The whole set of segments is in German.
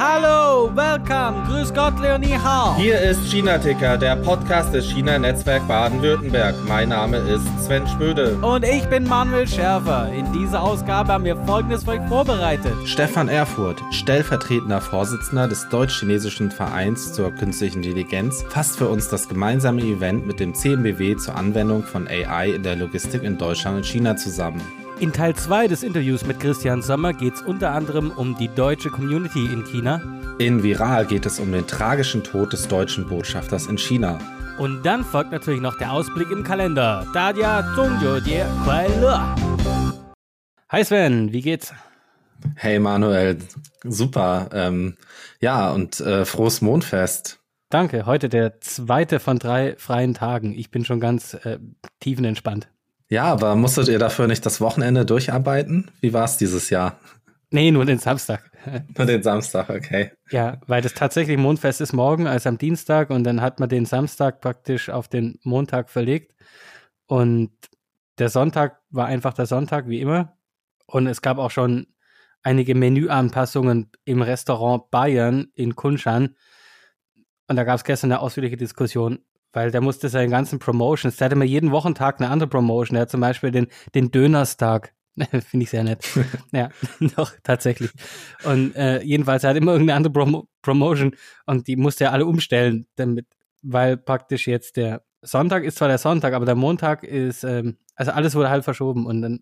Hallo, welcome, grüß Gott, Leonie Hao. Hier ist China-Ticker, der Podcast des China-Netzwerk Baden-Württemberg. Mein Name ist Sven Schmöde. Und ich bin Manuel Schärfer. In dieser Ausgabe haben wir Folgendes für euch vorbereitet. Stefan Erfurt, stellvertretender Vorsitzender des deutsch-chinesischen Vereins zur künstlichen Intelligenz, fasst für uns das gemeinsame Event mit dem CMBW zur Anwendung von AI in der Logistik in Deutschland und China zusammen. In Teil 2 des Interviews mit Christian Sommer geht es unter anderem um die deutsche Community in China. In Viral geht es um den tragischen Tod des deutschen Botschafters in China. Und dann folgt natürlich noch der Ausblick im Kalender. Dadia Zhongjiu Kuai Hi Sven, wie geht's? Hey Manuel, super. Ähm, ja, und äh, frohes Mondfest. Danke, heute der zweite von drei freien Tagen. Ich bin schon ganz äh, tiefenentspannt. Ja, aber musstet ihr dafür nicht das Wochenende durcharbeiten? Wie war es dieses Jahr? Nee, nur den Samstag. nur den Samstag, okay. Ja, weil das tatsächlich Mondfest ist morgen als am Dienstag und dann hat man den Samstag praktisch auf den Montag verlegt. Und der Sonntag war einfach der Sonntag, wie immer. Und es gab auch schon einige Menüanpassungen im Restaurant Bayern in Kunshan. Und da gab es gestern eine ausführliche Diskussion, weil der musste seinen ganzen Promotions, der hatte mir jeden Wochentag eine andere Promotion. Der hat zum Beispiel den, den Dönerstag. Finde ich sehr nett. ja, doch, tatsächlich. Und äh, jedenfalls, er hat immer irgendeine andere Prom Promotion und die musste er alle umstellen, damit, weil praktisch jetzt der Sonntag ist zwar der Sonntag, aber der Montag ist, ähm, also alles wurde halt verschoben und dann.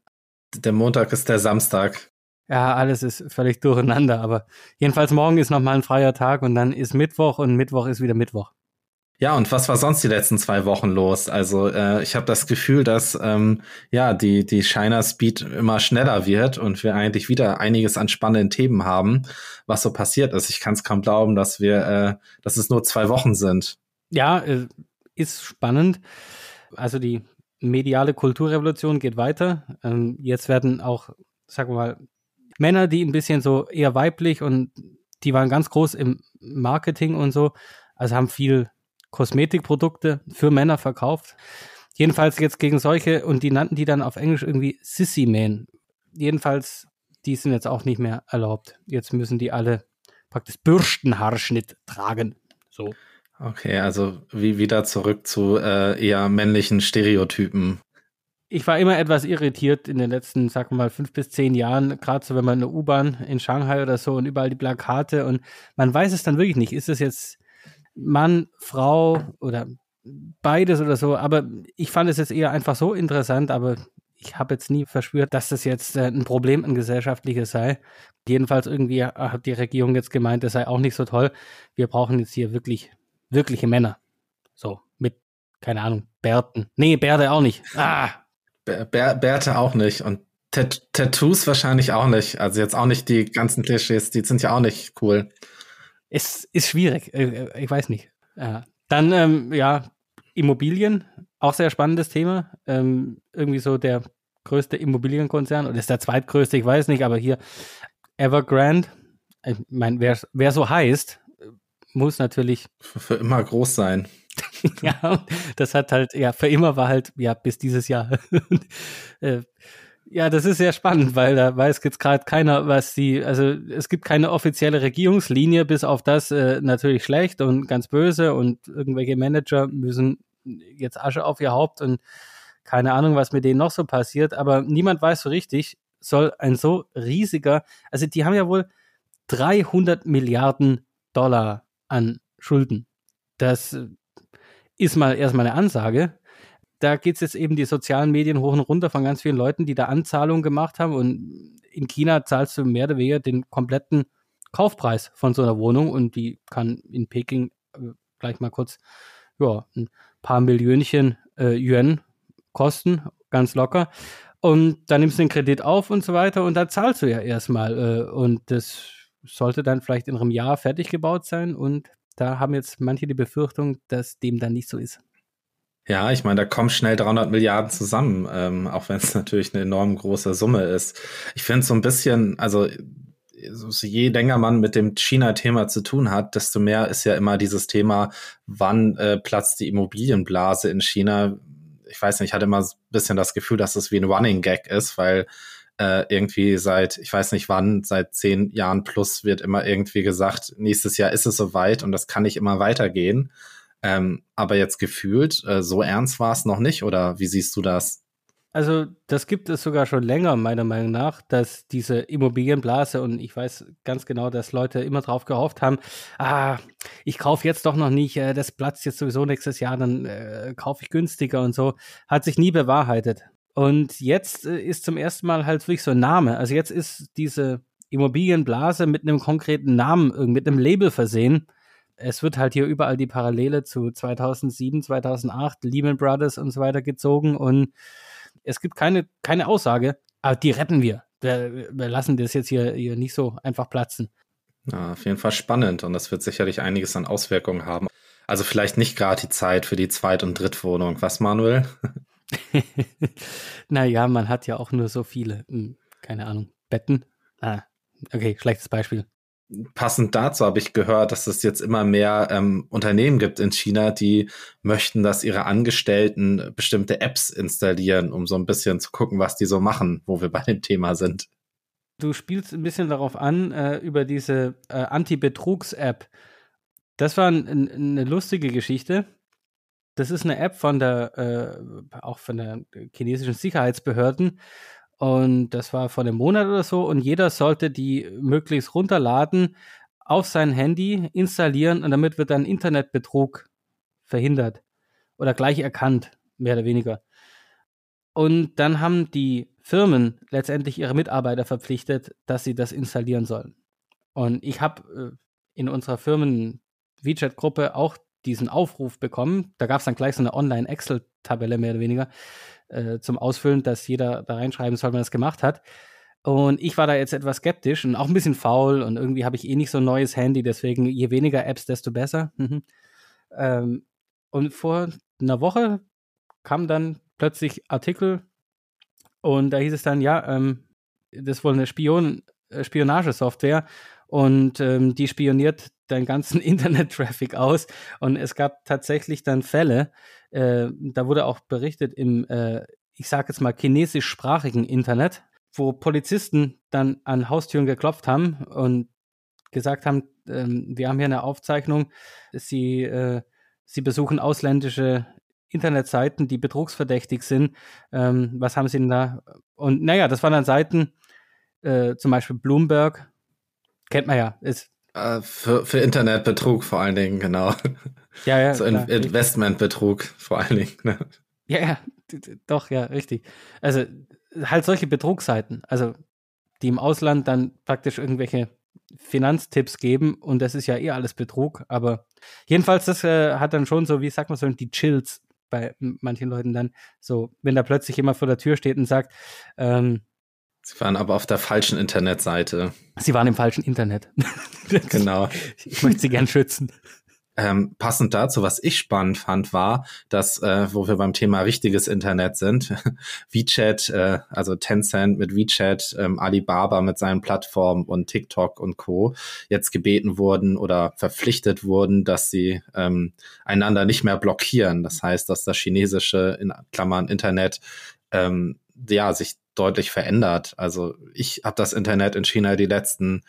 Der Montag ist der Samstag. Ja, alles ist völlig durcheinander, aber jedenfalls morgen ist nochmal ein freier Tag und dann ist Mittwoch und Mittwoch ist wieder Mittwoch. Ja, und was war sonst die letzten zwei Wochen los? Also äh, ich habe das Gefühl, dass ähm, ja die die China Speed immer schneller wird und wir eigentlich wieder einiges an spannenden Themen haben, was so passiert ist. Ich kann es kaum glauben, dass wir, äh, dass es nur zwei Wochen sind. Ja, äh, ist spannend. Also die mediale Kulturrevolution geht weiter. Ähm, jetzt werden auch, sagen wir mal, Männer, die ein bisschen so eher weiblich und die waren ganz groß im Marketing und so, also haben viel Kosmetikprodukte für Männer verkauft. Jedenfalls jetzt gegen solche und die nannten die dann auf Englisch irgendwie Sissy Man. Jedenfalls, die sind jetzt auch nicht mehr erlaubt. Jetzt müssen die alle praktisch Bürstenhaarschnitt tragen. So. Okay, also wie wieder zurück zu äh, eher männlichen Stereotypen. Ich war immer etwas irritiert in den letzten, sagen wir mal, fünf bis zehn Jahren, gerade so, wenn man in der U-Bahn in Shanghai oder so und überall die Plakate und man weiß es dann wirklich nicht. Ist es jetzt Mann, Frau oder beides oder so. Aber ich fand es jetzt eher einfach so interessant, aber ich habe jetzt nie verspürt, dass das jetzt äh, ein Problem, ein gesellschaftliches sei. Jedenfalls irgendwie hat die Regierung jetzt gemeint, das sei auch nicht so toll. Wir brauchen jetzt hier wirklich, wirkliche Männer. So, mit, keine Ahnung, Bärten. Nee, Bärte auch nicht. Ah. Bärte auch nicht. Und Tat Tattoos wahrscheinlich auch nicht. Also jetzt auch nicht die ganzen Klischees, die sind ja auch nicht cool. Es ist schwierig. Äh, äh, ich weiß nicht. Ja. Dann, ähm, ja, Immobilien, auch sehr spannendes Thema. Ähm, irgendwie so der größte Immobilienkonzern oder ist der zweitgrößte, ich weiß nicht, aber hier Evergrande. Ich meine, wer, wer so heißt, muss natürlich für immer groß sein. ja, das hat halt, ja, für immer war halt, ja, bis dieses Jahr. äh, ja, das ist sehr spannend, weil da weiß jetzt gerade keiner, was die, also es gibt keine offizielle Regierungslinie, bis auf das äh, natürlich schlecht und ganz böse und irgendwelche Manager müssen jetzt Asche auf ihr Haupt und keine Ahnung, was mit denen noch so passiert, aber niemand weiß so richtig, soll ein so riesiger, also die haben ja wohl 300 Milliarden Dollar an Schulden. Das ist mal erstmal eine Ansage da geht es jetzt eben die sozialen Medien hoch und runter von ganz vielen Leuten, die da Anzahlungen gemacht haben. Und in China zahlst du mehr oder weniger den kompletten Kaufpreis von so einer Wohnung und die kann in Peking äh, gleich mal kurz ja, ein paar Millionchen äh, Yuan kosten, ganz locker. Und dann nimmst du den Kredit auf und so weiter und da zahlst du ja erstmal. Äh, und das sollte dann vielleicht in einem Jahr fertig gebaut sein. Und da haben jetzt manche die Befürchtung, dass dem dann nicht so ist. Ja, ich meine, da kommen schnell 300 Milliarden zusammen, ähm, auch wenn es natürlich eine enorm große Summe ist. Ich finde so ein bisschen, also je länger man mit dem China-Thema zu tun hat, desto mehr ist ja immer dieses Thema, wann äh, platzt die Immobilienblase in China. Ich weiß nicht, ich hatte immer ein bisschen das Gefühl, dass es wie ein Running Gag ist, weil äh, irgendwie seit, ich weiß nicht wann, seit zehn Jahren plus wird immer irgendwie gesagt, nächstes Jahr ist es soweit und das kann nicht immer weitergehen. Ähm, aber jetzt gefühlt, äh, so ernst war es noch nicht, oder wie siehst du das? Also, das gibt es sogar schon länger, meiner Meinung nach, dass diese Immobilienblase und ich weiß ganz genau, dass Leute immer drauf gehofft haben, ah, ich kaufe jetzt doch noch nicht, äh, das platzt jetzt sowieso nächstes Jahr, dann äh, kaufe ich günstiger und so, hat sich nie bewahrheitet. Und jetzt äh, ist zum ersten Mal halt wirklich so ein Name. Also jetzt ist diese Immobilienblase mit einem konkreten Namen, mit einem Label versehen. Es wird halt hier überall die Parallele zu 2007, 2008, Lehman Brothers und so weiter gezogen und es gibt keine, keine Aussage, aber die retten wir. Wir, wir lassen das jetzt hier, hier nicht so einfach platzen. Ja, auf jeden Fall spannend und das wird sicherlich einiges an Auswirkungen haben. Also vielleicht nicht gerade die Zeit für die Zweit- und Drittwohnung. Was, Manuel? naja, man hat ja auch nur so viele, hm, keine Ahnung, Betten. Ah, okay, schlechtes Beispiel passend dazu habe ich gehört, dass es jetzt immer mehr ähm, Unternehmen gibt in China, die möchten, dass ihre Angestellten bestimmte Apps installieren, um so ein bisschen zu gucken, was die so machen, wo wir bei dem Thema sind. Du spielst ein bisschen darauf an, äh, über diese äh, Anti-Betrugs-App. Das war ein, ein, eine lustige Geschichte. Das ist eine App von der, äh, auch von der chinesischen Sicherheitsbehörden. Und das war vor einem Monat oder so. Und jeder sollte die möglichst runterladen, auf sein Handy installieren und damit wird dann Internetbetrug verhindert oder gleich erkannt, mehr oder weniger. Und dann haben die Firmen letztendlich ihre Mitarbeiter verpflichtet, dass sie das installieren sollen. Und ich habe äh, in unserer Firmen-WeChat-Gruppe auch diesen Aufruf bekommen. Da gab es dann gleich so eine Online-Excel-Tabelle mehr oder weniger äh, zum Ausfüllen, dass jeder da reinschreiben soll, wenn er es gemacht hat. Und ich war da jetzt etwas skeptisch und auch ein bisschen faul und irgendwie habe ich eh nicht so ein neues Handy, deswegen je weniger Apps, desto besser. Mhm. Ähm, und vor einer Woche kam dann plötzlich Artikel und da hieß es dann, ja, ähm, das ist wohl eine Spion äh, Spionagesoftware und ähm, die spioniert deinen ganzen Internet-Traffic aus. Und es gab tatsächlich dann Fälle, äh, da wurde auch berichtet im, äh, ich sage jetzt mal, chinesischsprachigen Internet, wo Polizisten dann an Haustüren geklopft haben und gesagt haben, ähm, wir haben hier eine Aufzeichnung, sie, äh, sie besuchen ausländische Internetseiten, die betrugsverdächtig sind. Ähm, was haben sie denn da? Und naja, das waren dann Seiten, äh, zum Beispiel Bloomberg, kennt man ja, ist äh, für, für Internetbetrug vor allen Dingen, genau. Ja, ja. So klar, Investmentbetrug vor allen Dingen. Ne? Ja, ja, doch, ja, richtig. Also halt solche Betrugsseiten, also die im Ausland dann praktisch irgendwelche Finanztipps geben und das ist ja eh alles Betrug, aber jedenfalls, das äh, hat dann schon so, wie sagt man so, die Chills bei manchen Leuten dann so, wenn da plötzlich jemand vor der Tür steht und sagt, ähm, Sie waren aber auf der falschen Internetseite. Sie waren im falschen Internet. genau. Ich möchte Sie gern schützen. Ähm, passend dazu, was ich spannend fand, war, dass, äh, wo wir beim Thema richtiges Internet sind, WeChat, äh, also Tencent mit WeChat, ähm, Alibaba mit seinen Plattformen und TikTok und Co. jetzt gebeten wurden oder verpflichtet wurden, dass sie ähm, einander nicht mehr blockieren. Das heißt, dass das chinesische, in Klammern Internet, ähm, ja, sich deutlich verändert. Also ich habe das Internet in China die letzten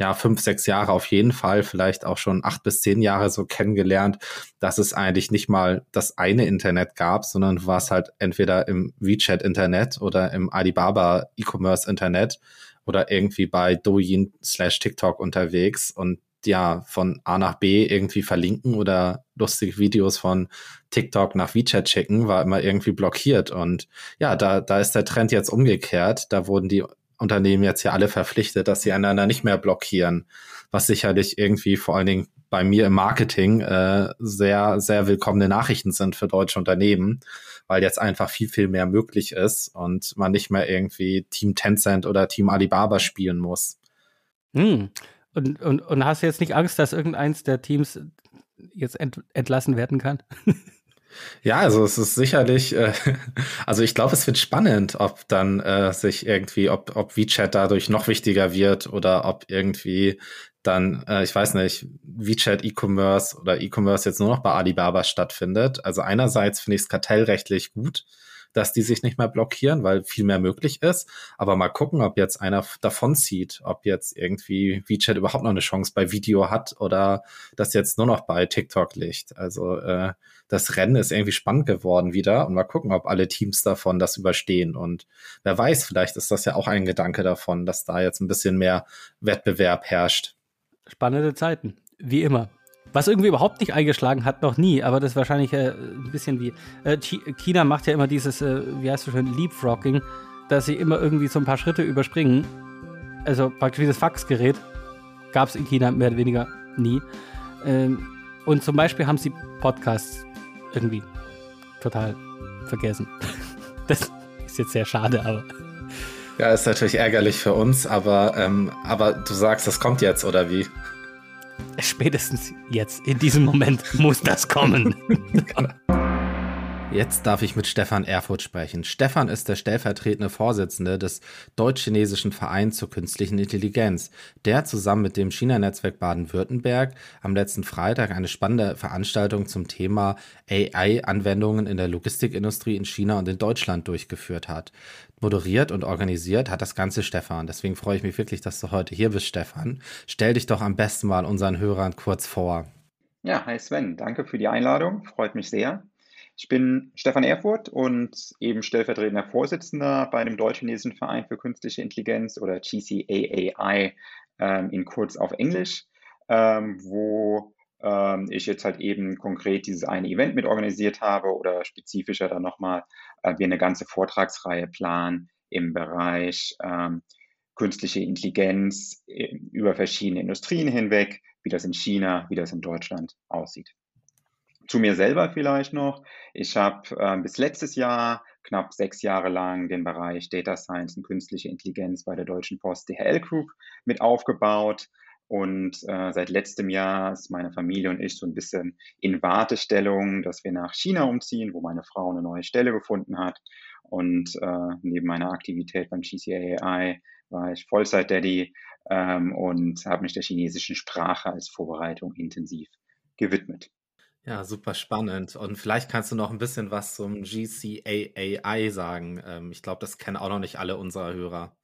ja, fünf, sechs Jahre auf jeden Fall, vielleicht auch schon acht bis zehn Jahre so kennengelernt, dass es eigentlich nicht mal das eine Internet gab, sondern du warst halt entweder im WeChat-Internet oder im Alibaba E-Commerce-Internet oder irgendwie bei Douyin slash TikTok unterwegs und ja von A nach B irgendwie verlinken oder lustige Videos von TikTok nach WeChat schicken, war immer irgendwie blockiert. Und ja, da, da ist der Trend jetzt umgekehrt. Da wurden die Unternehmen jetzt ja alle verpflichtet, dass sie einander nicht mehr blockieren, was sicherlich irgendwie vor allen Dingen bei mir im Marketing äh, sehr, sehr willkommene Nachrichten sind für deutsche Unternehmen, weil jetzt einfach viel, viel mehr möglich ist und man nicht mehr irgendwie Team Tencent oder Team Alibaba spielen muss. Hm. Und, und, und hast du jetzt nicht Angst, dass irgendeins der Teams jetzt ent, entlassen werden kann? Ja, also es ist sicherlich, äh, also ich glaube, es wird spannend, ob dann äh, sich irgendwie, ob, ob WeChat dadurch noch wichtiger wird oder ob irgendwie dann, äh, ich weiß nicht, WeChat E-Commerce oder E-Commerce jetzt nur noch bei Alibaba stattfindet. Also einerseits finde ich es kartellrechtlich gut, dass die sich nicht mehr blockieren, weil viel mehr möglich ist. Aber mal gucken, ob jetzt einer davon zieht, ob jetzt irgendwie WeChat überhaupt noch eine Chance bei Video hat oder das jetzt nur noch bei TikTok liegt. Also äh, das Rennen ist irgendwie spannend geworden wieder und mal gucken, ob alle Teams davon das überstehen. Und wer weiß, vielleicht ist das ja auch ein Gedanke davon, dass da jetzt ein bisschen mehr Wettbewerb herrscht. Spannende Zeiten, wie immer. Was irgendwie überhaupt nicht eingeschlagen hat, noch nie, aber das ist wahrscheinlich äh, ein bisschen wie. Äh, China macht ja immer dieses, äh, wie heißt es schön, Leapfrogging, dass sie immer irgendwie so ein paar Schritte überspringen. Also praktisch dieses Faxgerät gab es in China mehr oder weniger nie. Ähm, und zum Beispiel haben sie Podcasts irgendwie total vergessen. Das ist jetzt sehr schade, aber. Ja, ist natürlich ärgerlich für uns, aber, ähm, aber du sagst, das kommt jetzt, oder wie? Spätestens jetzt, in diesem Moment, muss das kommen. Jetzt darf ich mit Stefan Erfurt sprechen. Stefan ist der stellvertretende Vorsitzende des Deutsch-Chinesischen Vereins zur künstlichen Intelligenz, der zusammen mit dem China-Netzwerk Baden-Württemberg am letzten Freitag eine spannende Veranstaltung zum Thema AI-Anwendungen in der Logistikindustrie in China und in Deutschland durchgeführt hat. Moderiert und organisiert hat das Ganze Stefan. Deswegen freue ich mich wirklich, dass du heute hier bist, Stefan. Stell dich doch am besten mal unseren Hörern kurz vor. Ja, hi Sven, danke für die Einladung, freut mich sehr. Ich bin Stefan Erfurt und eben stellvertretender Vorsitzender bei dem Deutsch-Chinesischen Verein für Künstliche Intelligenz oder GCAAI ähm, in kurz auf Englisch, ähm, wo ich jetzt halt eben konkret dieses eine Event mit organisiert habe oder spezifischer dann nochmal äh, wir eine ganze Vortragsreihe planen im Bereich ähm, künstliche Intelligenz äh, über verschiedene Industrien hinweg, wie das in China, wie das in Deutschland aussieht. Zu mir selber vielleicht noch. Ich habe äh, bis letztes Jahr knapp sechs Jahre lang den Bereich Data Science und künstliche Intelligenz bei der Deutschen Post DHL Group mit aufgebaut. Und äh, seit letztem Jahr ist meine Familie und ich so ein bisschen in Wartestellung, dass wir nach China umziehen, wo meine Frau eine neue Stelle gefunden hat. Und äh, neben meiner Aktivität beim GCAI war ich Vollzeit-Daddy ähm, und habe mich der chinesischen Sprache als Vorbereitung intensiv gewidmet. Ja, super spannend. Und vielleicht kannst du noch ein bisschen was zum GCAAI sagen. Ähm, ich glaube, das kennen auch noch nicht alle unserer Hörer.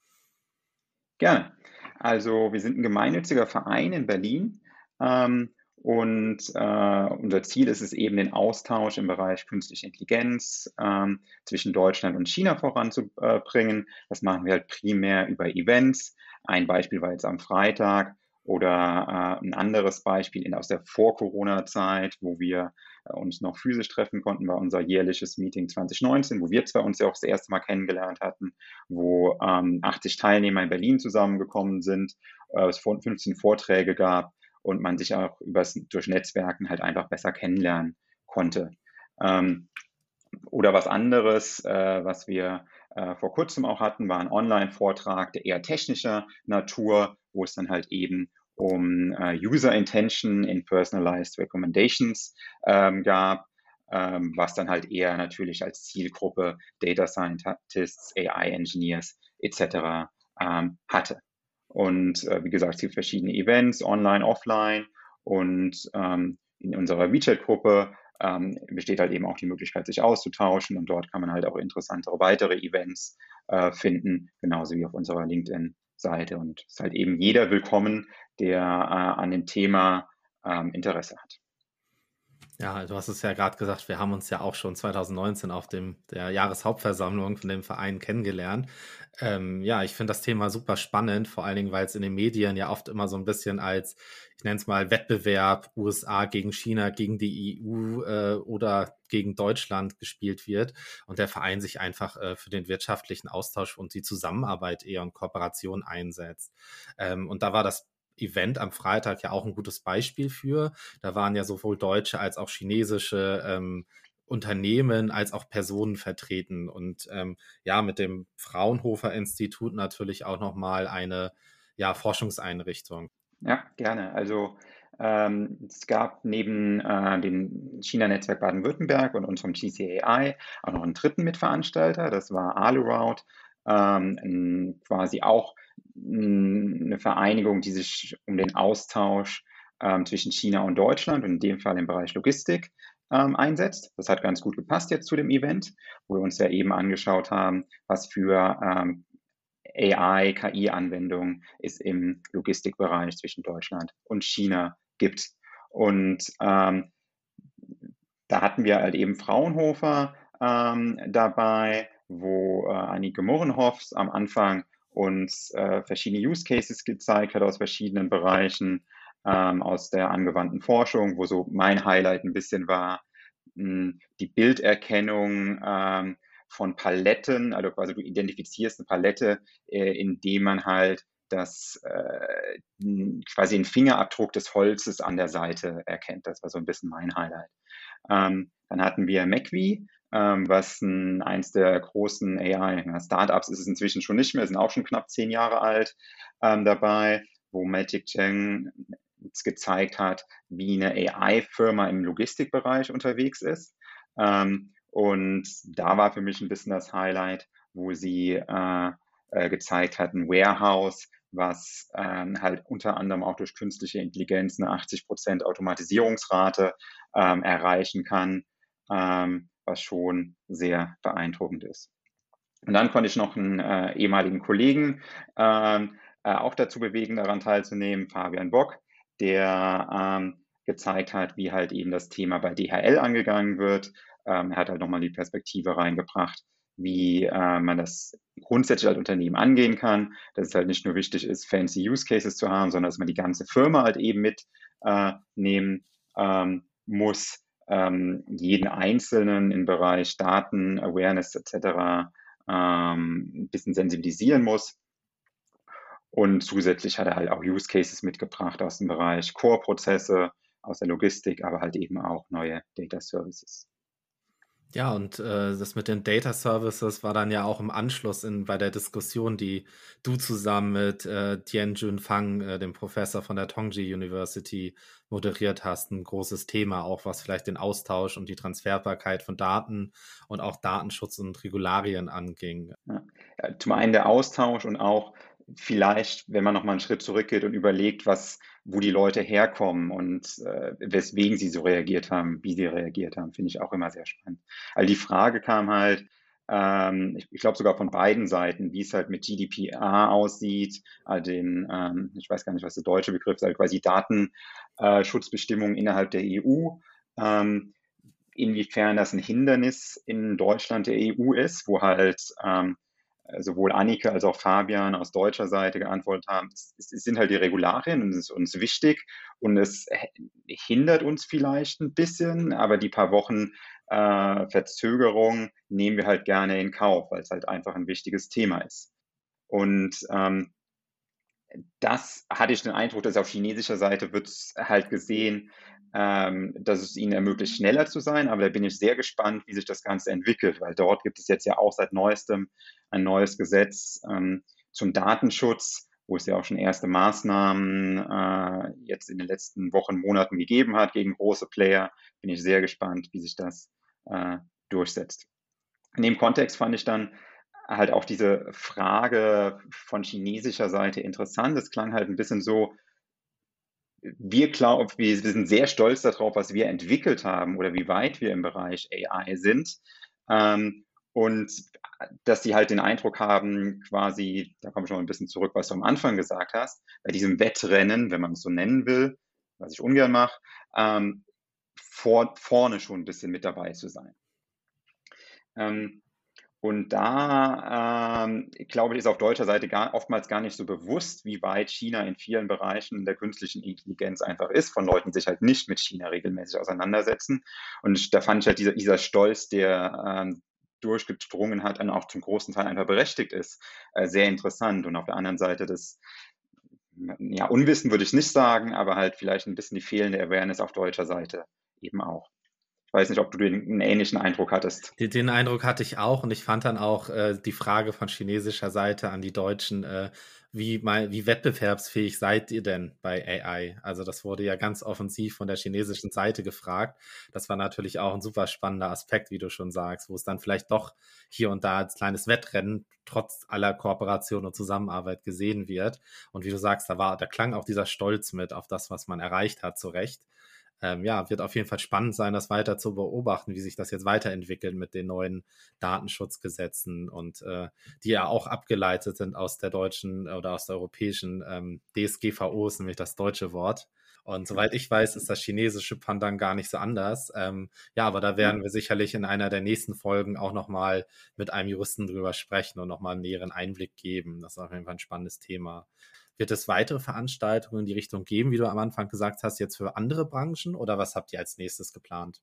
Gerne. Also wir sind ein gemeinnütziger Verein in Berlin ähm, und äh, unser Ziel ist es eben, den Austausch im Bereich künstliche Intelligenz ähm, zwischen Deutschland und China voranzubringen. Das machen wir halt primär über Events. Ein Beispiel war jetzt am Freitag oder äh, ein anderes Beispiel in, aus der Vor-Corona-Zeit, wo wir uns noch physisch treffen konnten, war unser jährliches Meeting 2019, wo wir zwei uns ja auch das erste Mal kennengelernt hatten, wo ähm, 80 Teilnehmer in Berlin zusammengekommen sind, äh, es 15 Vorträge gab und man sich auch übers, durch Netzwerken halt einfach besser kennenlernen konnte. Ähm, oder was anderes, äh, was wir äh, vor kurzem auch hatten, war ein Online-Vortrag, der eher technischer Natur, wo es dann halt eben um äh, User Intention in Personalized Recommendations ähm, gab, ähm, was dann halt eher natürlich als Zielgruppe Data Scientists, AI Engineers etc. Ähm, hatte. Und äh, wie gesagt, es gibt verschiedene Events, online, offline und ähm, in unserer WeChat-Gruppe ähm, besteht halt eben auch die Möglichkeit, sich auszutauschen und dort kann man halt auch interessantere weitere Events äh, finden, genauso wie auf unserer LinkedIn Seite. Und ist halt eben jeder willkommen, der äh, an dem Thema ähm, Interesse hat. Ja, du hast es ja gerade gesagt, wir haben uns ja auch schon 2019 auf dem der Jahreshauptversammlung von dem Verein kennengelernt. Ähm, ja, ich finde das Thema super spannend, vor allen Dingen, weil es in den Medien ja oft immer so ein bisschen als, ich nenne es mal, Wettbewerb USA gegen China, gegen die EU äh, oder gegen Deutschland gespielt wird und der Verein sich einfach äh, für den wirtschaftlichen Austausch und die Zusammenarbeit eher und Kooperation einsetzt. Ähm, und da war das Event am Freitag ja auch ein gutes Beispiel für. Da waren ja sowohl deutsche als auch chinesische ähm, Unternehmen als auch Personen vertreten und ähm, ja mit dem Fraunhofer Institut natürlich auch noch mal eine ja Forschungseinrichtung. Ja, gerne. Also ähm, es gab neben äh, dem China-Netzwerk Baden-Württemberg und unserem GCAI auch noch einen dritten Mitveranstalter. Das war Aluroute, ähm, quasi auch eine Vereinigung, die sich um den Austausch ähm, zwischen China und Deutschland und in dem Fall im Bereich Logistik ähm, einsetzt. Das hat ganz gut gepasst jetzt zu dem Event, wo wir uns ja eben angeschaut haben, was für ähm, AI, KI-Anwendungen es im Logistikbereich zwischen Deutschland und China gibt. Und ähm, da hatten wir halt eben Fraunhofer ähm, dabei, wo äh, Annike Murrenhoffs am Anfang uns äh, verschiedene Use Cases gezeigt hat aus verschiedenen Bereichen, ähm, aus der angewandten Forschung, wo so mein Highlight ein bisschen war, mh, hm, die Bilderkennung ähm, von Paletten, also quasi du identifizierst eine Palette, äh, indem man halt das äh, quasi den Fingerabdruck des Holzes an der Seite erkennt. Das war so ein bisschen mein Highlight. Ähm, dann hatten wir MacVie, ähm, was ein, eins der großen AI-Startups ist es inzwischen schon nicht mehr, sind auch schon knapp zehn Jahre alt ähm, dabei, wo Magic Cheng gezeigt hat, wie eine AI-Firma im Logistikbereich unterwegs ist. Ähm, und da war für mich ein bisschen das Highlight, wo sie äh, äh, gezeigt hat, ein Warehouse, was ähm, halt unter anderem auch durch künstliche Intelligenz eine 80% Automatisierungsrate ähm, erreichen kann, ähm, was schon sehr beeindruckend ist. Und dann konnte ich noch einen äh, ehemaligen Kollegen ähm, äh, auch dazu bewegen, daran teilzunehmen, Fabian Bock, der ähm, gezeigt hat, wie halt eben das Thema bei DHL angegangen wird. Ähm, er hat halt nochmal die Perspektive reingebracht, wie äh, man das grundsätzlich als Unternehmen angehen kann, dass es halt nicht nur wichtig ist, fancy Use Cases zu haben, sondern dass man die ganze Firma halt eben mitnehmen äh, ähm, muss, ähm, jeden Einzelnen im Bereich Daten, Awareness etc. Ähm, ein bisschen sensibilisieren muss. Und zusätzlich hat er halt auch Use Cases mitgebracht aus dem Bereich Core-Prozesse, aus der Logistik, aber halt eben auch neue Data Services. Ja, und äh, das mit den Data Services war dann ja auch im Anschluss in, bei der Diskussion, die du zusammen mit äh, Tianjun Fang, äh, dem Professor von der Tongji University, moderiert hast. Ein großes Thema, auch was vielleicht den Austausch und die Transferbarkeit von Daten und auch Datenschutz und Regularien anging. Ja, zum einen der Austausch und auch vielleicht, wenn man nochmal einen Schritt zurückgeht und überlegt, was, wo die Leute herkommen und äh, weswegen sie so reagiert haben, wie sie reagiert haben, finde ich auch immer sehr spannend. Also die Frage kam halt, ähm, ich, ich glaube sogar von beiden Seiten, wie es halt mit GDPR aussieht, also den, ähm, ich weiß gar nicht, was der deutsche Begriff ist, also quasi Datenschutzbestimmungen innerhalb der EU. Ähm, inwiefern das ein Hindernis in Deutschland der EU ist, wo halt ähm, sowohl Annike als auch Fabian aus deutscher Seite geantwortet haben, es, es sind halt die Regularien und es ist uns wichtig und es hindert uns vielleicht ein bisschen, aber die paar Wochen äh, Verzögerung nehmen wir halt gerne in Kauf, weil es halt einfach ein wichtiges Thema ist. Und ähm, das hatte ich den Eindruck, dass auf chinesischer Seite wird halt gesehen, ähm, dass es ihnen ermöglicht, schneller zu sein. Aber da bin ich sehr gespannt, wie sich das Ganze entwickelt, weil dort gibt es jetzt ja auch seit neuestem ein neues Gesetz ähm, zum Datenschutz, wo es ja auch schon erste Maßnahmen äh, jetzt in den letzten Wochen, Monaten gegeben hat gegen große Player. Bin ich sehr gespannt, wie sich das äh, durchsetzt. In dem Kontext fand ich dann halt auch diese Frage von chinesischer Seite interessant. Es klang halt ein bisschen so, wir glauben, wir sind sehr stolz darauf, was wir entwickelt haben oder wie weit wir im Bereich AI sind. Ähm, und dass sie halt den Eindruck haben, quasi, da komme ich noch ein bisschen zurück, was du am Anfang gesagt hast, bei diesem Wettrennen, wenn man es so nennen will, was ich ungern mache, ähm, vor, vorne schon ein bisschen mit dabei zu sein. Ähm, und da, ähm, glaube ich, ist auf deutscher Seite gar, oftmals gar nicht so bewusst, wie weit China in vielen Bereichen der künstlichen Intelligenz einfach ist, von Leuten, die sich halt nicht mit China regelmäßig auseinandersetzen. Und da fand ich halt dieser, dieser Stolz, der ähm, durchgedrungen hat und auch zum großen Teil einfach berechtigt ist, äh, sehr interessant. Und auf der anderen Seite das, ja, Unwissen würde ich nicht sagen, aber halt vielleicht ein bisschen die fehlende Awareness auf deutscher Seite eben auch weiß nicht, ob du den, einen ähnlichen Eindruck hattest. Den, den, Eindruck hatte ich auch und ich fand dann auch äh, die Frage von chinesischer Seite an die Deutschen, äh, wie, mal, wie wettbewerbsfähig seid ihr denn bei AI? Also das wurde ja ganz offensiv von der chinesischen Seite gefragt. Das war natürlich auch ein super spannender Aspekt, wie du schon sagst, wo es dann vielleicht doch hier und da als kleines Wettrennen trotz aller Kooperation und Zusammenarbeit gesehen wird. Und wie du sagst, da war, da klang auch dieser Stolz mit auf das, was man erreicht hat, zu Recht. Ähm, ja, wird auf jeden Fall spannend sein, das weiter zu beobachten, wie sich das jetzt weiterentwickelt mit den neuen Datenschutzgesetzen und äh, die ja auch abgeleitet sind aus der deutschen oder aus der europäischen ähm, DSGVO, ist nämlich das deutsche Wort. Und soweit ich weiß, ist das chinesische Pandan gar nicht so anders. Ähm, ja, aber da werden wir sicherlich in einer der nächsten Folgen auch nochmal mit einem Juristen drüber sprechen und nochmal einen näheren Einblick geben. Das ist auf jeden Fall ein spannendes Thema. Wird es weitere Veranstaltungen in die Richtung geben, wie du am Anfang gesagt hast, jetzt für andere Branchen oder was habt ihr als nächstes geplant?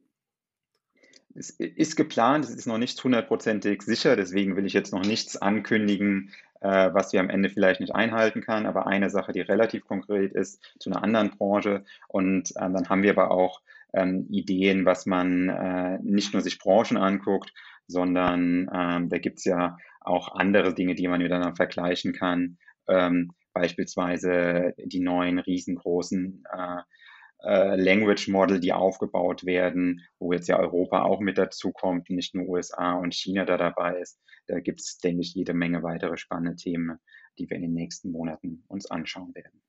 Es ist geplant, es ist noch nicht hundertprozentig sicher, deswegen will ich jetzt noch nichts ankündigen, äh, was wir am Ende vielleicht nicht einhalten kann. Aber eine Sache, die relativ konkret ist, zu einer anderen Branche. Und äh, dann haben wir aber auch ähm, Ideen, was man äh, nicht nur sich Branchen anguckt, sondern ähm, da gibt es ja auch andere Dinge, die man miteinander vergleichen kann. Ähm, beispielsweise die neuen riesengroßen äh, äh, Language Model, die aufgebaut werden, wo jetzt ja Europa auch mit dazu kommt, nicht nur USA und China da dabei ist. Da gibt es, denke ich, jede Menge weitere spannende Themen, die wir in den nächsten Monaten uns anschauen werden.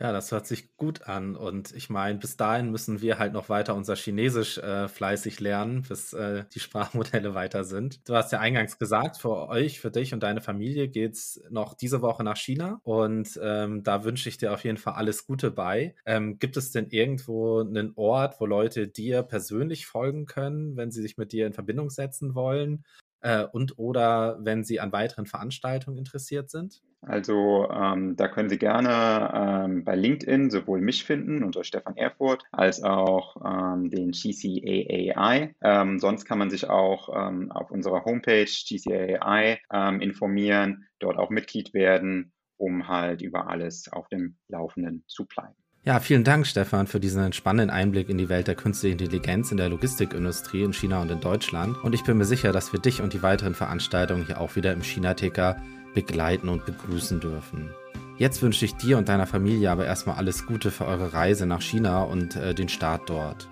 Ja, das hört sich gut an. Und ich meine, bis dahin müssen wir halt noch weiter unser Chinesisch äh, fleißig lernen, bis äh, die Sprachmodelle weiter sind. Du hast ja eingangs gesagt, für euch, für dich und deine Familie geht's noch diese Woche nach China. Und ähm, da wünsche ich dir auf jeden Fall alles Gute bei. Ähm, gibt es denn irgendwo einen Ort, wo Leute dir persönlich folgen können, wenn sie sich mit dir in Verbindung setzen wollen? äh, und oder wenn Sie an weiteren Veranstaltungen interessiert sind? Also ähm, da können Sie gerne ähm, bei LinkedIn sowohl mich finden unter Stefan Erfurt als auch ähm, den GCAAI. Ähm, sonst kann man sich auch ähm, auf unserer Homepage GCAAI ähm, informieren, dort auch Mitglied werden, um halt über alles auf dem Laufenden zu bleiben. Ja, vielen Dank, Stefan, für diesen spannenden Einblick in die Welt der künstlichen Intelligenz in der Logistikindustrie in China und in Deutschland. Und ich bin mir sicher, dass wir dich und die weiteren Veranstaltungen hier auch wieder im China-Ticker begleiten und begrüßen dürfen. Jetzt wünsche ich dir und deiner Familie aber erstmal alles Gute für eure Reise nach China und äh, den Start dort.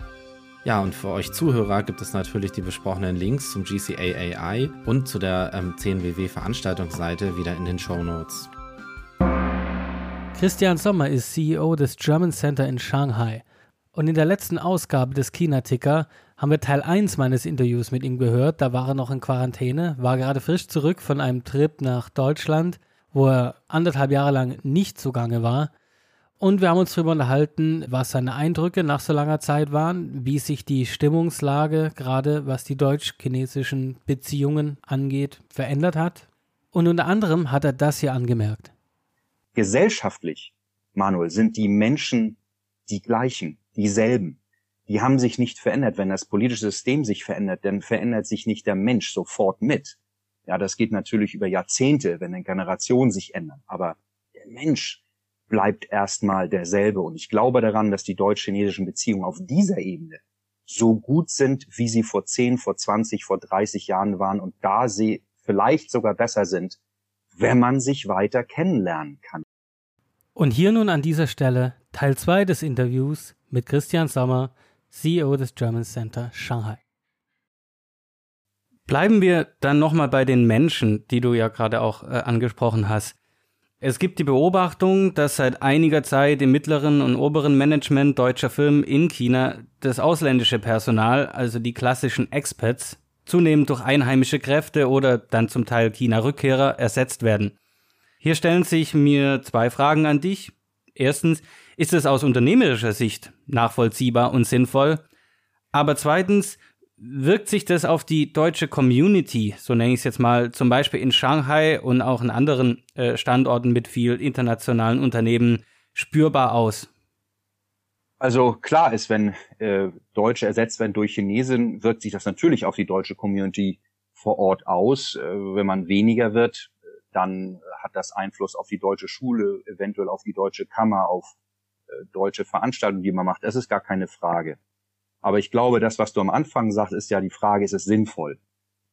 Ja, und für euch Zuhörer gibt es natürlich die besprochenen Links zum GCAAI und zu der ähm, 10WW Veranstaltungsseite wieder in den Show Notes. Christian Sommer ist CEO des German Center in Shanghai. Und in der letzten Ausgabe des China-Ticker haben wir Teil 1 meines Interviews mit ihm gehört. Da war er noch in Quarantäne, war gerade frisch zurück von einem Trip nach Deutschland, wo er anderthalb Jahre lang nicht zugange war. Und wir haben uns darüber unterhalten, was seine Eindrücke nach so langer Zeit waren, wie sich die Stimmungslage, gerade was die deutsch-chinesischen Beziehungen angeht, verändert hat. Und unter anderem hat er das hier angemerkt gesellschaftlich, Manuel, sind die Menschen die gleichen, dieselben. Die haben sich nicht verändert. Wenn das politische System sich verändert, dann verändert sich nicht der Mensch sofort mit. Ja, das geht natürlich über Jahrzehnte, wenn eine Generation sich ändert. Aber der Mensch bleibt erstmal derselbe. Und ich glaube daran, dass die deutsch-chinesischen Beziehungen auf dieser Ebene so gut sind, wie sie vor 10, vor 20, vor 30 Jahren waren und da sie vielleicht sogar besser sind, wenn man sich weiter kennenlernen kann. Und hier nun an dieser Stelle Teil 2 des Interviews mit Christian Sommer, CEO des German Center Shanghai. Bleiben wir dann nochmal bei den Menschen, die du ja gerade auch äh, angesprochen hast. Es gibt die Beobachtung, dass seit einiger Zeit im mittleren und oberen Management deutscher Firmen in China das ausländische Personal, also die klassischen Expats, zunehmend durch einheimische Kräfte oder dann zum Teil China-Rückkehrer ersetzt werden. Hier stellen sich mir zwei Fragen an dich. Erstens, ist es aus unternehmerischer Sicht nachvollziehbar und sinnvoll? Aber zweitens, wirkt sich das auf die deutsche Community, so nenne ich es jetzt mal, zum Beispiel in Shanghai und auch in anderen äh, Standorten mit viel internationalen Unternehmen spürbar aus? Also klar ist, wenn äh, Deutsche ersetzt werden durch Chinesen, wirkt sich das natürlich auf die deutsche Community vor Ort aus. Äh, wenn man weniger wird, dann hat das Einfluss auf die deutsche Schule, eventuell auf die deutsche Kammer, auf äh, deutsche Veranstaltungen, die man macht. Das ist gar keine Frage. Aber ich glaube, das, was du am Anfang sagst, ist ja die Frage, ist es sinnvoll?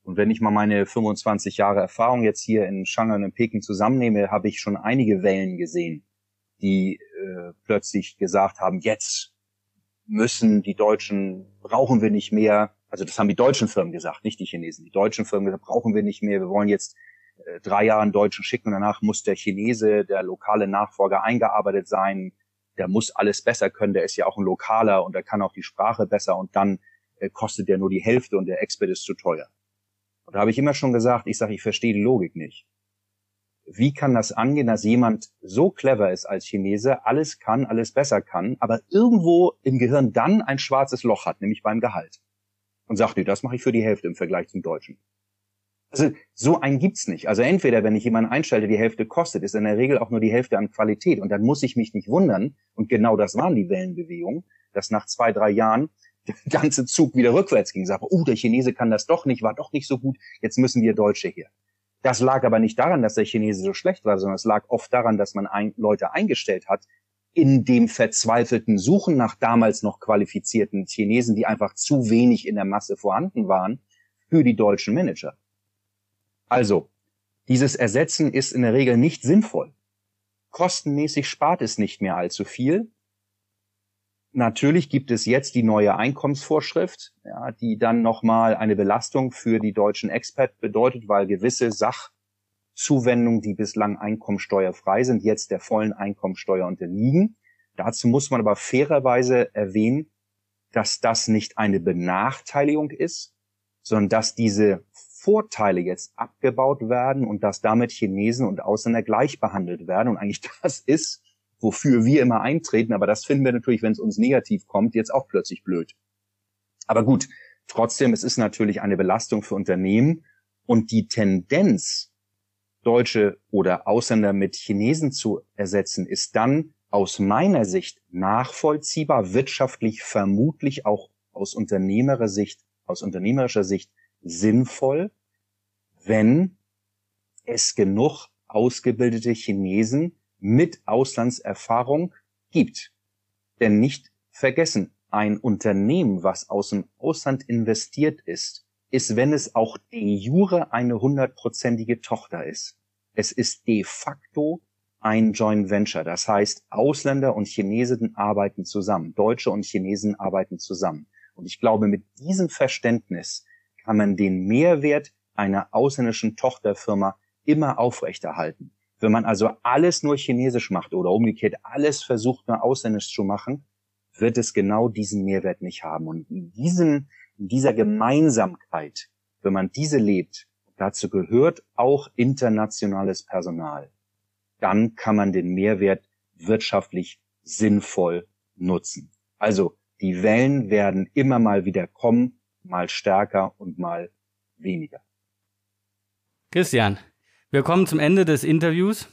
Und wenn ich mal meine 25 Jahre Erfahrung jetzt hier in Shanghai und in Peking zusammennehme, habe ich schon einige Wellen gesehen die äh, plötzlich gesagt haben, jetzt müssen die Deutschen, brauchen wir nicht mehr, also das haben die deutschen Firmen gesagt, nicht die Chinesen, die deutschen Firmen gesagt, brauchen wir nicht mehr, wir wollen jetzt äh, drei Jahre einen Deutschen schicken und danach muss der Chinese, der lokale Nachfolger eingearbeitet sein, der muss alles besser können, der ist ja auch ein Lokaler und der kann auch die Sprache besser und dann äh, kostet der nur die Hälfte und der Expert ist zu teuer. Und da habe ich immer schon gesagt, ich sage, ich verstehe die Logik nicht. Wie kann das angehen, dass jemand so clever ist als Chinese, alles kann, alles besser kann, aber irgendwo im Gehirn dann ein schwarzes Loch hat, nämlich beim Gehalt? Und sagt, nee, das mache ich für die Hälfte im Vergleich zum Deutschen. Also so einen gibt's nicht. Also entweder, wenn ich jemanden einschalte, die Hälfte kostet, ist in der Regel auch nur die Hälfte an Qualität. Und dann muss ich mich nicht wundern, und genau das waren die Wellenbewegungen, dass nach zwei, drei Jahren der ganze Zug wieder rückwärts ging. Sage, oh, der Chinese kann das doch nicht, war doch nicht so gut, jetzt müssen wir Deutsche hier. Das lag aber nicht daran, dass der Chinese so schlecht war, sondern es lag oft daran, dass man ein, Leute eingestellt hat, in dem verzweifelten Suchen nach damals noch qualifizierten Chinesen, die einfach zu wenig in der Masse vorhanden waren, für die deutschen Manager. Also, dieses Ersetzen ist in der Regel nicht sinnvoll. Kostenmäßig spart es nicht mehr allzu viel. Natürlich gibt es jetzt die neue Einkommensvorschrift, ja, die dann nochmal eine Belastung für die deutschen Expat bedeutet, weil gewisse Sachzuwendungen, die bislang einkommensteuerfrei sind, jetzt der vollen Einkommensteuer unterliegen. Dazu muss man aber fairerweise erwähnen, dass das nicht eine Benachteiligung ist, sondern dass diese Vorteile jetzt abgebaut werden und dass damit Chinesen und Ausländer gleich behandelt werden. Und eigentlich das ist, wofür wir immer eintreten. Aber das finden wir natürlich, wenn es uns negativ kommt, jetzt auch plötzlich blöd. Aber gut, trotzdem, es ist natürlich eine Belastung für Unternehmen und die Tendenz, Deutsche oder Ausländer mit Chinesen zu ersetzen, ist dann aus meiner Sicht nachvollziehbar, wirtschaftlich vermutlich auch aus unternehmerischer Sicht, aus unternehmerischer Sicht sinnvoll, wenn es genug ausgebildete Chinesen mit Auslandserfahrung gibt. Denn nicht vergessen, ein Unternehmen, was aus dem Ausland investiert ist, ist, wenn es auch de jure eine hundertprozentige Tochter ist. Es ist de facto ein Joint Venture. Das heißt, Ausländer und Chinesen arbeiten zusammen. Deutsche und Chinesen arbeiten zusammen. Und ich glaube, mit diesem Verständnis kann man den Mehrwert einer ausländischen Tochterfirma immer aufrechterhalten. Wenn man also alles nur chinesisch macht oder umgekehrt alles versucht nur ausländisch zu machen, wird es genau diesen Mehrwert nicht haben. Und in, diesen, in dieser Gemeinsamkeit, wenn man diese lebt, dazu gehört auch internationales Personal, dann kann man den Mehrwert wirtschaftlich sinnvoll nutzen. Also die Wellen werden immer mal wieder kommen mal stärker und mal weniger. Christian, wir kommen zum Ende des Interviews.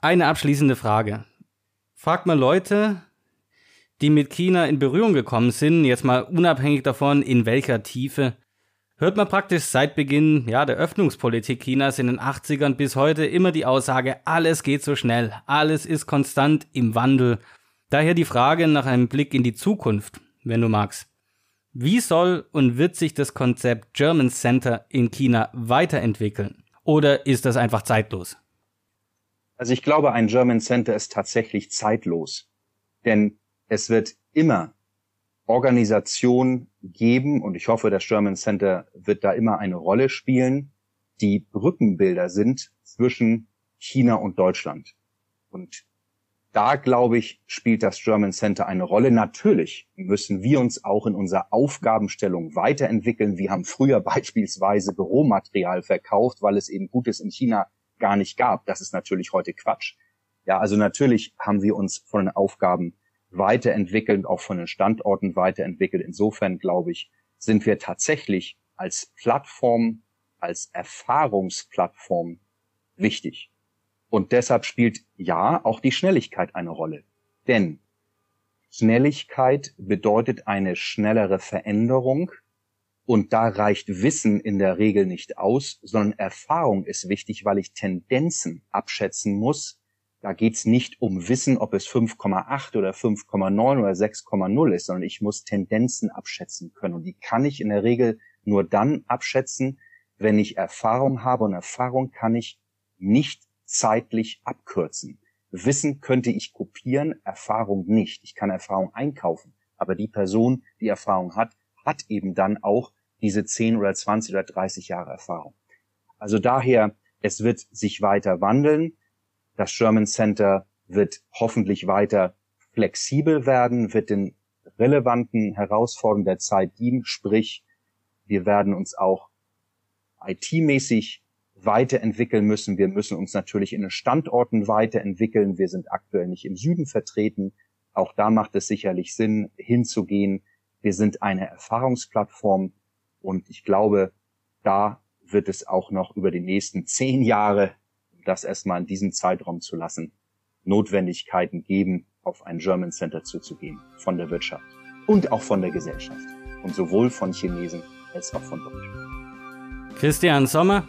Eine abschließende Frage. Fragt mal Leute, die mit China in Berührung gekommen sind, jetzt mal unabhängig davon, in welcher Tiefe, hört man praktisch seit Beginn ja, der Öffnungspolitik Chinas in den 80ern bis heute immer die Aussage, alles geht so schnell, alles ist konstant im Wandel. Daher die Frage nach einem Blick in die Zukunft, wenn du magst. Wie soll und wird sich das Konzept German Center in China weiterentwickeln? Oder ist das einfach zeitlos? Also ich glaube, ein German Center ist tatsächlich zeitlos. Denn es wird immer Organisationen geben, und ich hoffe, das German Center wird da immer eine Rolle spielen, die Brückenbilder sind zwischen China und Deutschland. Und da, glaube ich, spielt das German Center eine Rolle. Natürlich müssen wir uns auch in unserer Aufgabenstellung weiterentwickeln. Wir haben früher beispielsweise Büromaterial verkauft, weil es eben Gutes in China gar nicht gab. Das ist natürlich heute Quatsch. Ja, also natürlich haben wir uns von den Aufgaben weiterentwickelt, auch von den Standorten weiterentwickelt. Insofern, glaube ich, sind wir tatsächlich als Plattform, als Erfahrungsplattform wichtig. Und deshalb spielt ja auch die Schnelligkeit eine Rolle. Denn Schnelligkeit bedeutet eine schnellere Veränderung und da reicht Wissen in der Regel nicht aus, sondern Erfahrung ist wichtig, weil ich Tendenzen abschätzen muss. Da geht's nicht um Wissen, ob es 5,8 oder 5,9 oder 6,0 ist, sondern ich muss Tendenzen abschätzen können. Und die kann ich in der Regel nur dann abschätzen, wenn ich Erfahrung habe. Und Erfahrung kann ich nicht zeitlich abkürzen. Wissen könnte ich kopieren, Erfahrung nicht. Ich kann Erfahrung einkaufen, aber die Person, die Erfahrung hat, hat eben dann auch diese 10 oder 20 oder 30 Jahre Erfahrung. Also daher, es wird sich weiter wandeln. Das Sherman Center wird hoffentlich weiter flexibel werden, wird den relevanten Herausforderungen der Zeit dienen, sprich, wir werden uns auch IT-mäßig weiterentwickeln müssen. Wir müssen uns natürlich in den Standorten weiterentwickeln. Wir sind aktuell nicht im Süden vertreten. Auch da macht es sicherlich Sinn, hinzugehen. Wir sind eine Erfahrungsplattform und ich glaube, da wird es auch noch über die nächsten zehn Jahre, das erstmal in diesem Zeitraum zu lassen, Notwendigkeiten geben, auf ein German Center zuzugehen, von der Wirtschaft und auch von der Gesellschaft und sowohl von Chinesen als auch von Deutschen. Christian Sommer,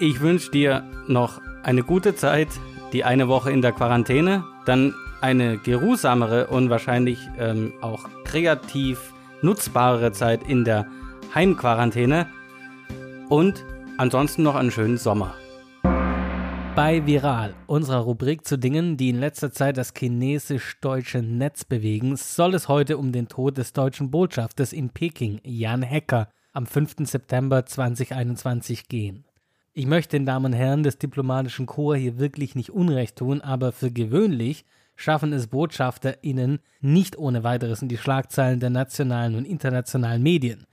ich wünsche dir noch eine gute Zeit, die eine Woche in der Quarantäne, dann eine geruhsamere und wahrscheinlich ähm, auch kreativ nutzbarere Zeit in der Heimquarantäne und ansonsten noch einen schönen Sommer. Bei Viral, unserer Rubrik zu Dingen, die in letzter Zeit das chinesisch-deutsche Netz bewegen, soll es heute um den Tod des deutschen Botschafters in Peking, Jan Hecker, am 5. September 2021 gehen. Ich möchte den Damen und Herren des diplomatischen Korps hier wirklich nicht Unrecht tun, aber für gewöhnlich schaffen es BotschafterInnen nicht ohne weiteres in die Schlagzeilen der nationalen und internationalen Medien.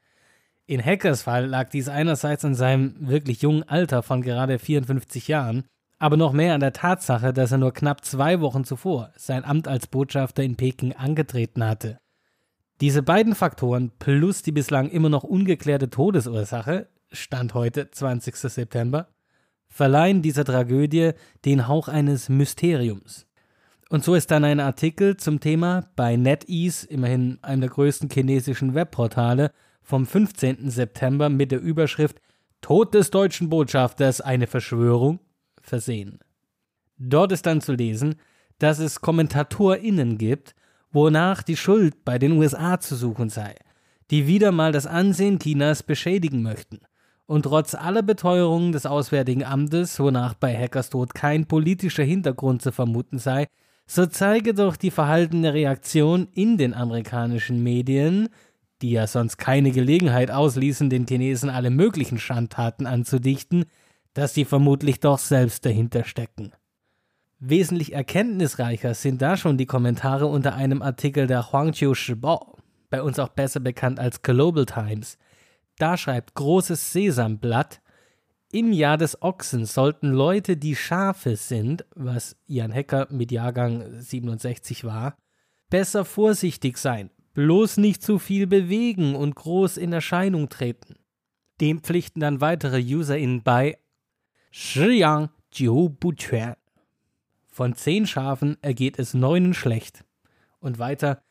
In Hackers Fall lag dies einerseits an seinem wirklich jungen Alter von gerade 54 Jahren aber noch mehr an der Tatsache, dass er nur knapp zwei Wochen zuvor sein Amt als Botschafter in Peking angetreten hatte. Diese beiden Faktoren plus die bislang immer noch ungeklärte Todesursache, Stand heute 20. September, verleihen dieser Tragödie den Hauch eines Mysteriums. Und so ist dann ein Artikel zum Thema bei NetEase, immerhin einem der größten chinesischen Webportale, vom 15. September mit der Überschrift Tod des deutschen Botschafters eine Verschwörung versehen. Dort ist dann zu lesen, dass es KommentatorInnen gibt, wonach die Schuld bei den USA zu suchen sei, die wieder mal das Ansehen Chinas beschädigen möchten. Und trotz aller Beteuerungen des Auswärtigen Amtes, wonach bei Hackers Tod kein politischer Hintergrund zu vermuten sei, so zeige doch die verhaltene Reaktion in den amerikanischen Medien, die ja sonst keine Gelegenheit ausließen, den Chinesen alle möglichen Schandtaten anzudichten, dass sie vermutlich doch selbst dahinter stecken. Wesentlich erkenntnisreicher sind da schon die Kommentare unter einem Artikel der Huangqiu Shibao, bei uns auch besser bekannt als Global Times. Da schreibt großes Sesamblatt, im Jahr des Ochsen sollten Leute, die Schafe sind, was Jan Hecker mit Jahrgang 67 war, besser vorsichtig sein, bloß nicht zu viel bewegen und groß in Erscheinung treten. Dem pflichten dann weitere UserInnen bei Shiyang Von zehn Schafen ergeht es neunen schlecht. Und weiter,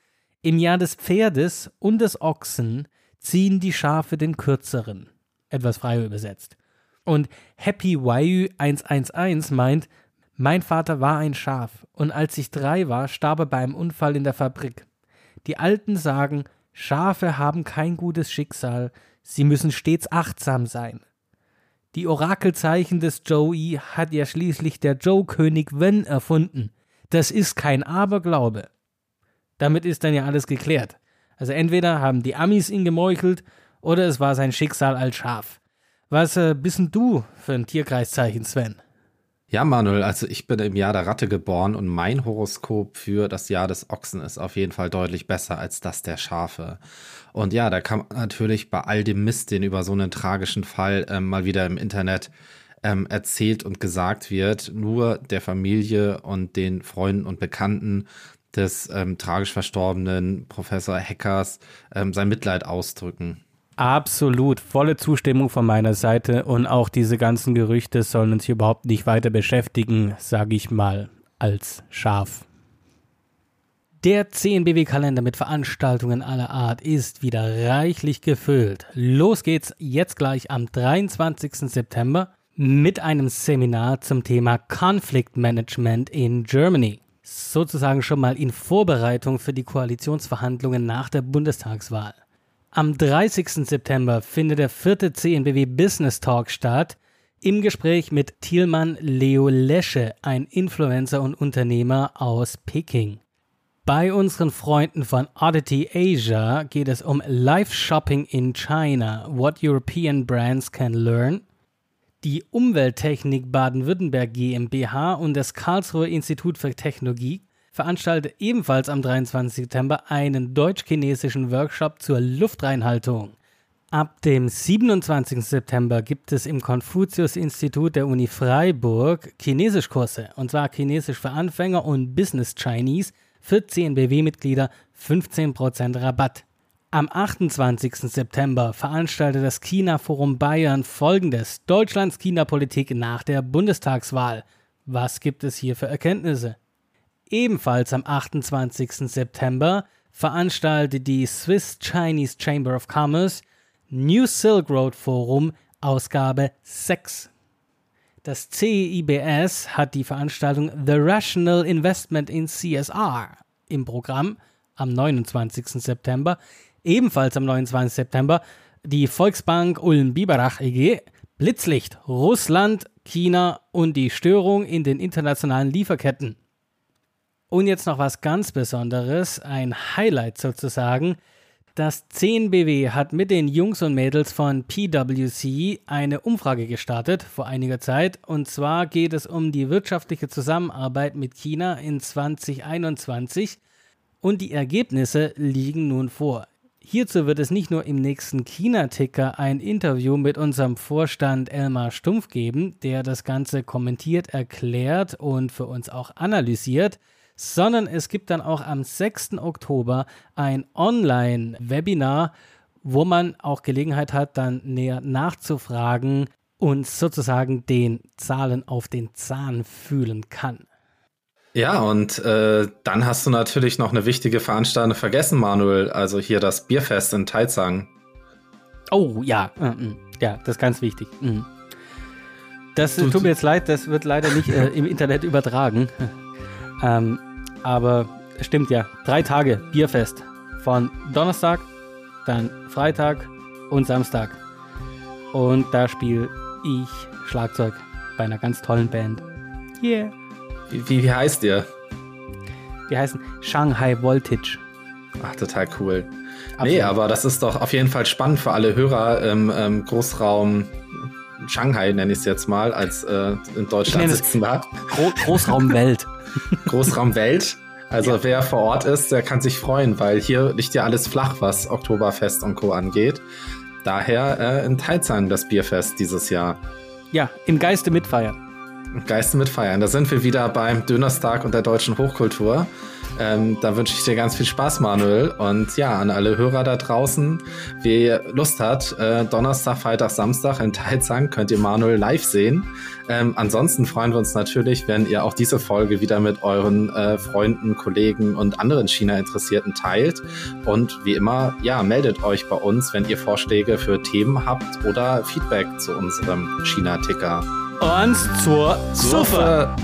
im Jahr des Pferdes und des Ochsen ziehen die Schafe den kürzeren. Etwas frei übersetzt. Und Happy Wayu 111 meint, mein Vater war ein Schaf, und als ich drei war, starb er beim Unfall in der Fabrik. Die Alten sagen, Schafe haben kein gutes Schicksal, sie müssen stets achtsam sein. Die Orakelzeichen des Joey hat ja schließlich der Joe-König Wen erfunden. Das ist kein Aberglaube. Damit ist dann ja alles geklärt. Also entweder haben die Amis ihn gemeuchelt oder es war sein Schicksal als Schaf. Was äh, bist denn du für ein Tierkreiszeichen, Sven? Ja, Manuel, also ich bin im Jahr der Ratte geboren und mein Horoskop für das Jahr des Ochsen ist auf jeden Fall deutlich besser als das der Schafe. Und ja, da kann man natürlich bei all dem Mist, den über so einen tragischen Fall ähm, mal wieder im Internet ähm, erzählt und gesagt wird, nur der Familie und den Freunden und Bekannten des ähm, tragisch verstorbenen Professor Hackers ähm, sein Mitleid ausdrücken. Absolut, volle Zustimmung von meiner Seite und auch diese ganzen Gerüchte sollen uns hier überhaupt nicht weiter beschäftigen, sage ich mal, als Schaf. Der CNBW-Kalender mit Veranstaltungen aller Art ist wieder reichlich gefüllt. Los geht's jetzt gleich am 23. September mit einem Seminar zum Thema Conflict Management in Germany. Sozusagen schon mal in Vorbereitung für die Koalitionsverhandlungen nach der Bundestagswahl. Am 30. September findet der vierte CNBW Business Talk statt. Im Gespräch mit Thielmann Leo Lesche, ein Influencer und Unternehmer aus Peking. Bei unseren Freunden von Oddity Asia geht es um Live Shopping in China, what European brands can learn. Die Umwelttechnik Baden-Württemberg GmbH und das Karlsruher Institut für Technologie veranstaltet ebenfalls am 23. September einen deutsch-chinesischen Workshop zur Luftreinhaltung. Ab dem 27. September gibt es im Konfuzius-Institut der Uni Freiburg Chinesischkurse, und zwar Chinesisch für Anfänger und Business Chinese für CNBW-Mitglieder 15% Rabatt. Am 28. September veranstaltet das China-Forum Bayern folgendes: Deutschlands China-Politik nach der Bundestagswahl. Was gibt es hier für Erkenntnisse? Ebenfalls am 28. September veranstaltet die Swiss Chinese Chamber of Commerce New Silk Road Forum Ausgabe 6. Das CIBS hat die Veranstaltung The Rational Investment in CSR im Programm am 29. September. Ebenfalls am 29. September die Volksbank Ulm-Biberach EG, Blitzlicht, Russland, China und die Störung in den internationalen Lieferketten. Und jetzt noch was ganz Besonderes, ein Highlight sozusagen. Das 10BW hat mit den Jungs und Mädels von PwC eine Umfrage gestartet vor einiger Zeit. Und zwar geht es um die wirtschaftliche Zusammenarbeit mit China in 2021. Und die Ergebnisse liegen nun vor. Hierzu wird es nicht nur im nächsten China-Ticker ein Interview mit unserem Vorstand Elmar Stumpf geben, der das Ganze kommentiert, erklärt und für uns auch analysiert sondern es gibt dann auch am 6. Oktober ein Online-Webinar, wo man auch Gelegenheit hat, dann näher nachzufragen und sozusagen den Zahlen auf den Zahn fühlen kann. Ja, und äh, dann hast du natürlich noch eine wichtige Veranstaltung vergessen, Manuel. Also hier das Bierfest in Teizang. Oh ja, äh, äh, ja, das ist ganz wichtig. Mhm. Das tut mir jetzt leid, das wird leider nicht äh, im Internet übertragen. Ähm, aber es stimmt ja, drei Tage Bierfest. Von Donnerstag, dann Freitag und Samstag. Und da spiele ich Schlagzeug bei einer ganz tollen Band. Yeah. Wie, wie, heißt ihr? Wir heißen Shanghai Voltage. Ach, total cool. Absolut. Nee, aber das ist doch auf jeden Fall spannend für alle Hörer im ähm, Großraum Shanghai, nenne ich es jetzt mal, als äh, in Deutschland sitzen da. Gro Großraum Welt. Großraum Welt. Also ja. wer vor Ort ist, der kann sich freuen, weil hier liegt ja alles flach, was Oktoberfest und Co. angeht. Daher äh, in Teilzahn das Bierfest dieses Jahr. Ja, im Geiste mitfeiern. Geiste mitfeiern. Da sind wir wieder beim Dönerstag und der deutschen Hochkultur. Ähm, da wünsche ich dir ganz viel Spaß, Manuel. Und ja, an alle Hörer da draußen, wer Lust hat, äh, Donnerstag, Freitag, Samstag in Teilzang könnt ihr Manuel live sehen. Ähm, ansonsten freuen wir uns natürlich, wenn ihr auch diese Folge wieder mit euren äh, Freunden, Kollegen und anderen China-Interessierten teilt. Und wie immer, ja, meldet euch bei uns, wenn ihr Vorschläge für Themen habt oder Feedback zu unserem China-Ticker. Und zur Suffe.